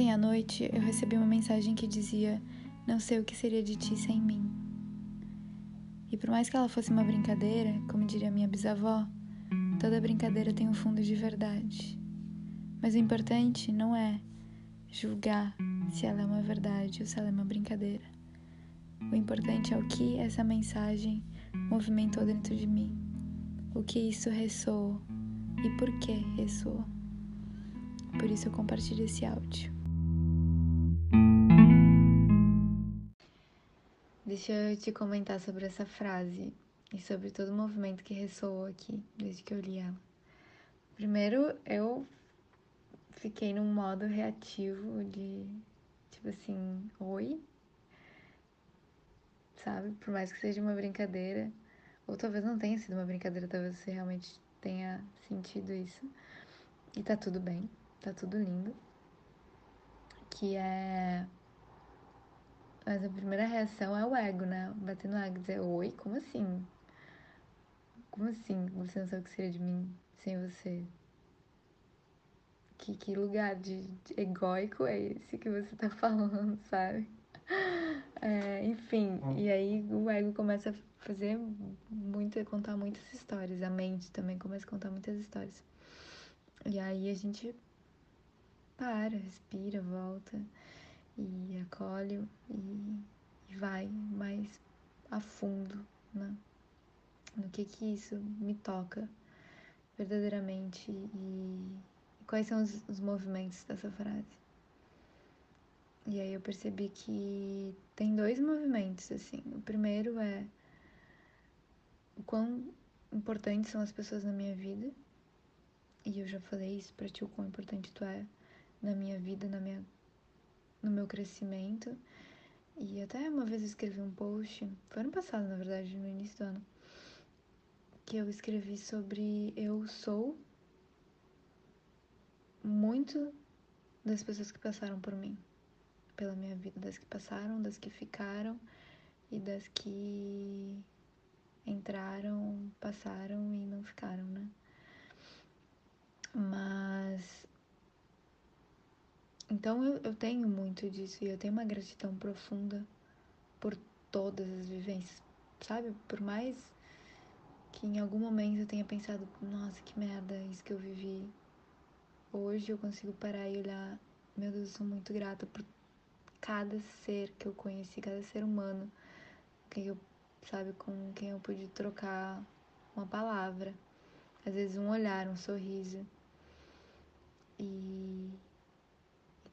Ontem à noite eu recebi uma mensagem que dizia: Não sei o que seria de ti sem mim. E por mais que ela fosse uma brincadeira, como diria minha bisavó, toda brincadeira tem um fundo de verdade. Mas o importante não é julgar se ela é uma verdade ou se ela é uma brincadeira. O importante é o que essa mensagem movimentou dentro de mim, o que isso ressoou e por que ressoou. Por isso eu compartilho esse áudio. Deixa eu te comentar sobre essa frase e sobre todo o movimento que ressoou aqui desde que eu li ela. Primeiro, eu fiquei num modo reativo de tipo assim, oi, sabe? Por mais que seja uma brincadeira, ou talvez não tenha sido uma brincadeira, talvez você realmente tenha sentido isso. E tá tudo bem, tá tudo lindo. Que é. Mas a primeira reação é o ego, né? Bater no ego, dizer: Oi, como assim? Como assim? Você não sabe o que seria de mim sem você? Que, que lugar de, de egóico é esse que você tá falando, sabe? É, enfim, hum. e aí o ego começa a fazer muito, contar muitas histórias. A mente também começa a contar muitas histórias. E aí a gente para, respira, volta e acolhe e, e vai mais a fundo, né? No que que isso me toca verdadeiramente e, e quais são os, os movimentos dessa frase. E aí eu percebi que tem dois movimentos, assim. O primeiro é o quão importantes são as pessoas na minha vida. E eu já falei isso pra ti, o quão importante tu é na minha vida, na minha, no meu crescimento. E até uma vez eu escrevi um post, foi ano passado, na verdade, no início do ano, que eu escrevi sobre eu sou muito das pessoas que passaram por mim pela minha vida, das que passaram, das que ficaram e das que entraram, passaram e não ficaram, né? Mas. Então eu, eu tenho muito disso e eu tenho uma gratidão profunda por todas as vivências, sabe? Por mais que em algum momento eu tenha pensado, nossa, que merda isso que eu vivi. Hoje eu consigo parar e olhar, meu Deus, eu sou muito grata por cada ser que eu conheci, cada ser humano, que eu, sabe, com quem eu pude trocar uma palavra, às vezes um olhar, um sorriso. E,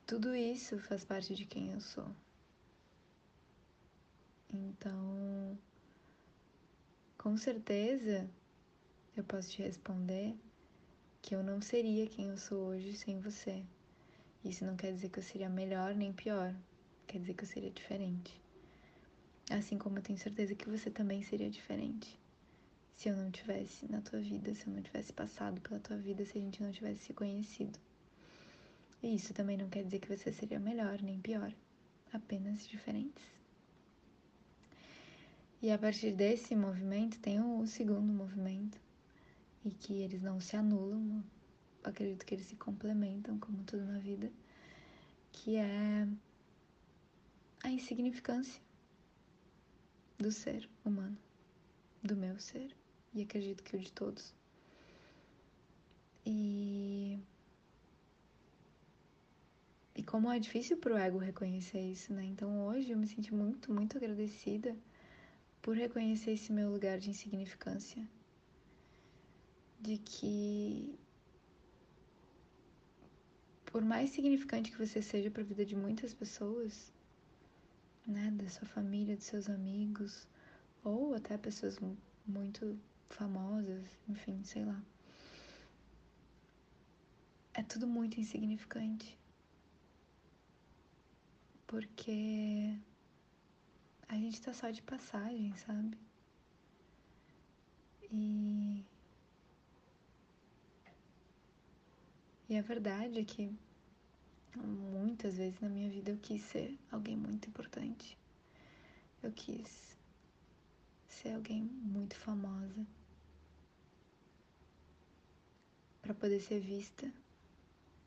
tudo isso faz parte de quem eu sou. Então, com certeza, eu posso te responder que eu não seria quem eu sou hoje sem você. Isso não quer dizer que eu seria melhor nem pior, quer dizer que eu seria diferente. Assim como eu tenho certeza que você também seria diferente. Se eu não tivesse na tua vida, se eu não tivesse passado pela tua vida, se a gente não tivesse se conhecido. E isso também não quer dizer que você seria melhor nem pior, apenas diferentes. E a partir desse movimento tem o segundo movimento, e que eles não se anulam, acredito que eles se complementam, como tudo na vida, que é a insignificância do ser humano, do meu ser, e acredito que o de todos. E. E como é difícil pro ego reconhecer isso, né? Então hoje eu me senti muito, muito agradecida por reconhecer esse meu lugar de insignificância. De que por mais significante que você seja para a vida de muitas pessoas, né, da sua família, dos seus amigos, ou até pessoas muito famosas, enfim, sei lá. É tudo muito insignificante. Porque a gente tá só de passagem, sabe? E. E a verdade é que Muitas vezes na minha vida eu quis ser alguém muito importante. Eu quis ser alguém muito famosa para poder ser vista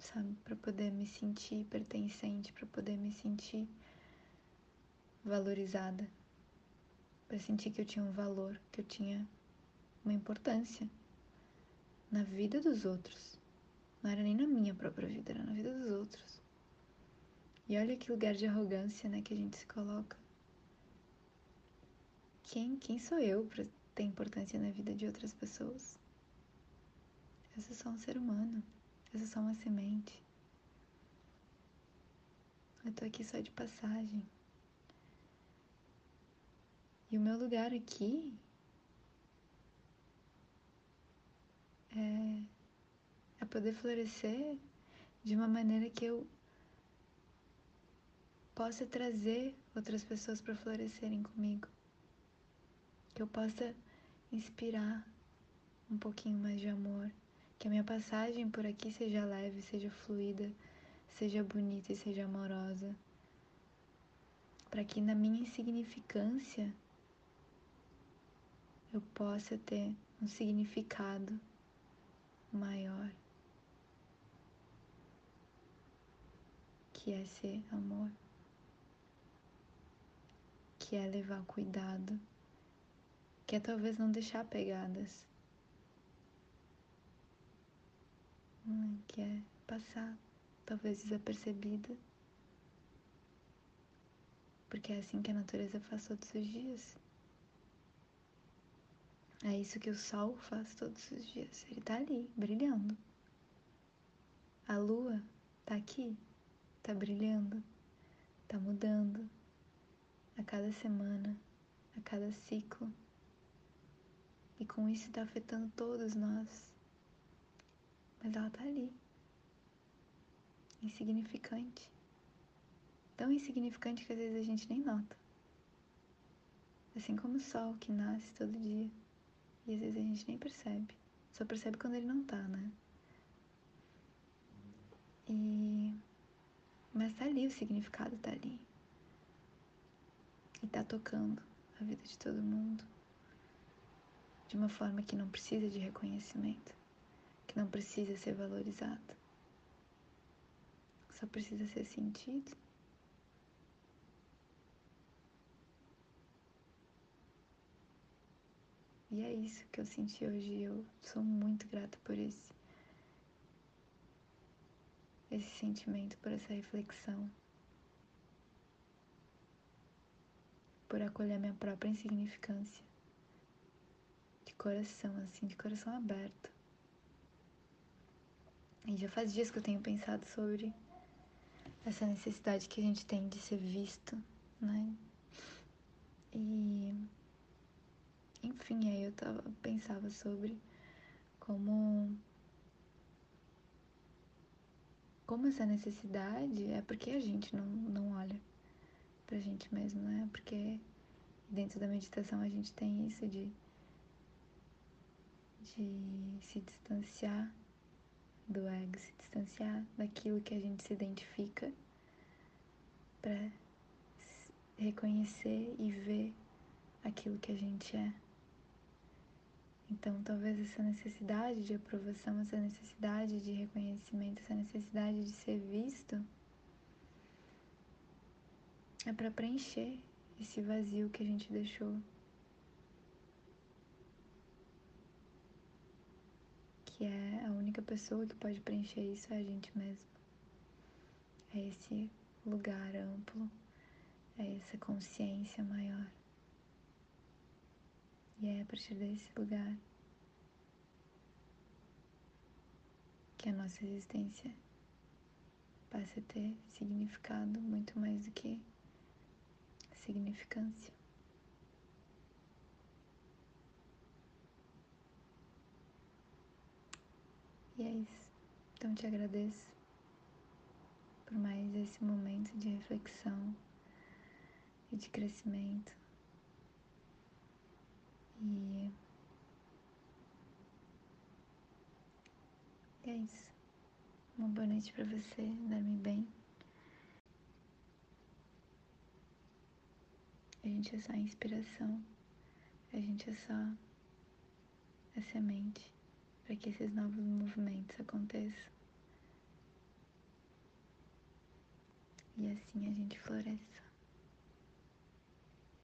sabe? Para poder me sentir pertencente, para poder me sentir valorizada, para sentir que eu tinha um valor, que eu tinha uma importância na vida dos outros. Não era nem na minha própria vida, era na vida dos outros. E olha que lugar de arrogância, né, que a gente se coloca. Quem, quem sou eu para ter importância na vida de outras pessoas? Eu sou só um ser humano. Eu sou só uma semente. Eu tô aqui só de passagem. E o meu lugar aqui é, é poder florescer de uma maneira que eu possa trazer outras pessoas para florescerem comigo. Que eu possa inspirar um pouquinho mais de amor. Que a minha passagem por aqui seja leve, seja fluida, seja bonita e seja amorosa. Para que na minha insignificância eu possa ter um significado maior, que é ser amor, que é levar cuidado, que é talvez não deixar pegadas, que é passar, talvez desapercebida, porque é assim que a natureza faz todos os dias. É isso que o sol faz todos os dias. Ele tá ali, brilhando. A lua tá aqui, tá brilhando, tá mudando a cada semana, a cada ciclo. E com isso tá afetando todos nós. Mas ela tá ali, insignificante. Tão insignificante que às vezes a gente nem nota. Assim como o sol que nasce todo dia. E às vezes a gente nem percebe. Só percebe quando ele não tá, né? E. Mas tá ali, o significado tá ali. E tá tocando a vida de todo mundo. De uma forma que não precisa de reconhecimento. Que não precisa ser valorizado. Só precisa ser sentido. E é isso que eu senti hoje. Eu sou muito grata por esse, esse sentimento, por essa reflexão, por acolher minha própria insignificância, de coração, assim, de coração aberto. E já faz dias que eu tenho pensado sobre essa necessidade que a gente tem de ser visto, né? E enfim, aí eu tava, pensava sobre como como essa necessidade é porque a gente não, não olha pra gente mesmo, né? Porque dentro da meditação a gente tem isso de, de se distanciar do ego, se distanciar daquilo que a gente se identifica para reconhecer e ver aquilo que a gente é. Então, talvez essa necessidade de aprovação, essa necessidade de reconhecimento, essa necessidade de ser visto é para preencher esse vazio que a gente deixou. Que é a única pessoa que pode preencher isso é a gente mesmo. É esse lugar amplo, é essa consciência maior. E é a partir desse lugar que a nossa existência passa a ter significado muito mais do que significância. E é isso. Então te agradeço por mais esse momento de reflexão e de crescimento. E é isso. Uma boa noite para você, dorme bem. A gente é só inspiração, a gente é só a semente para que esses novos movimentos aconteçam. E assim a gente floresça.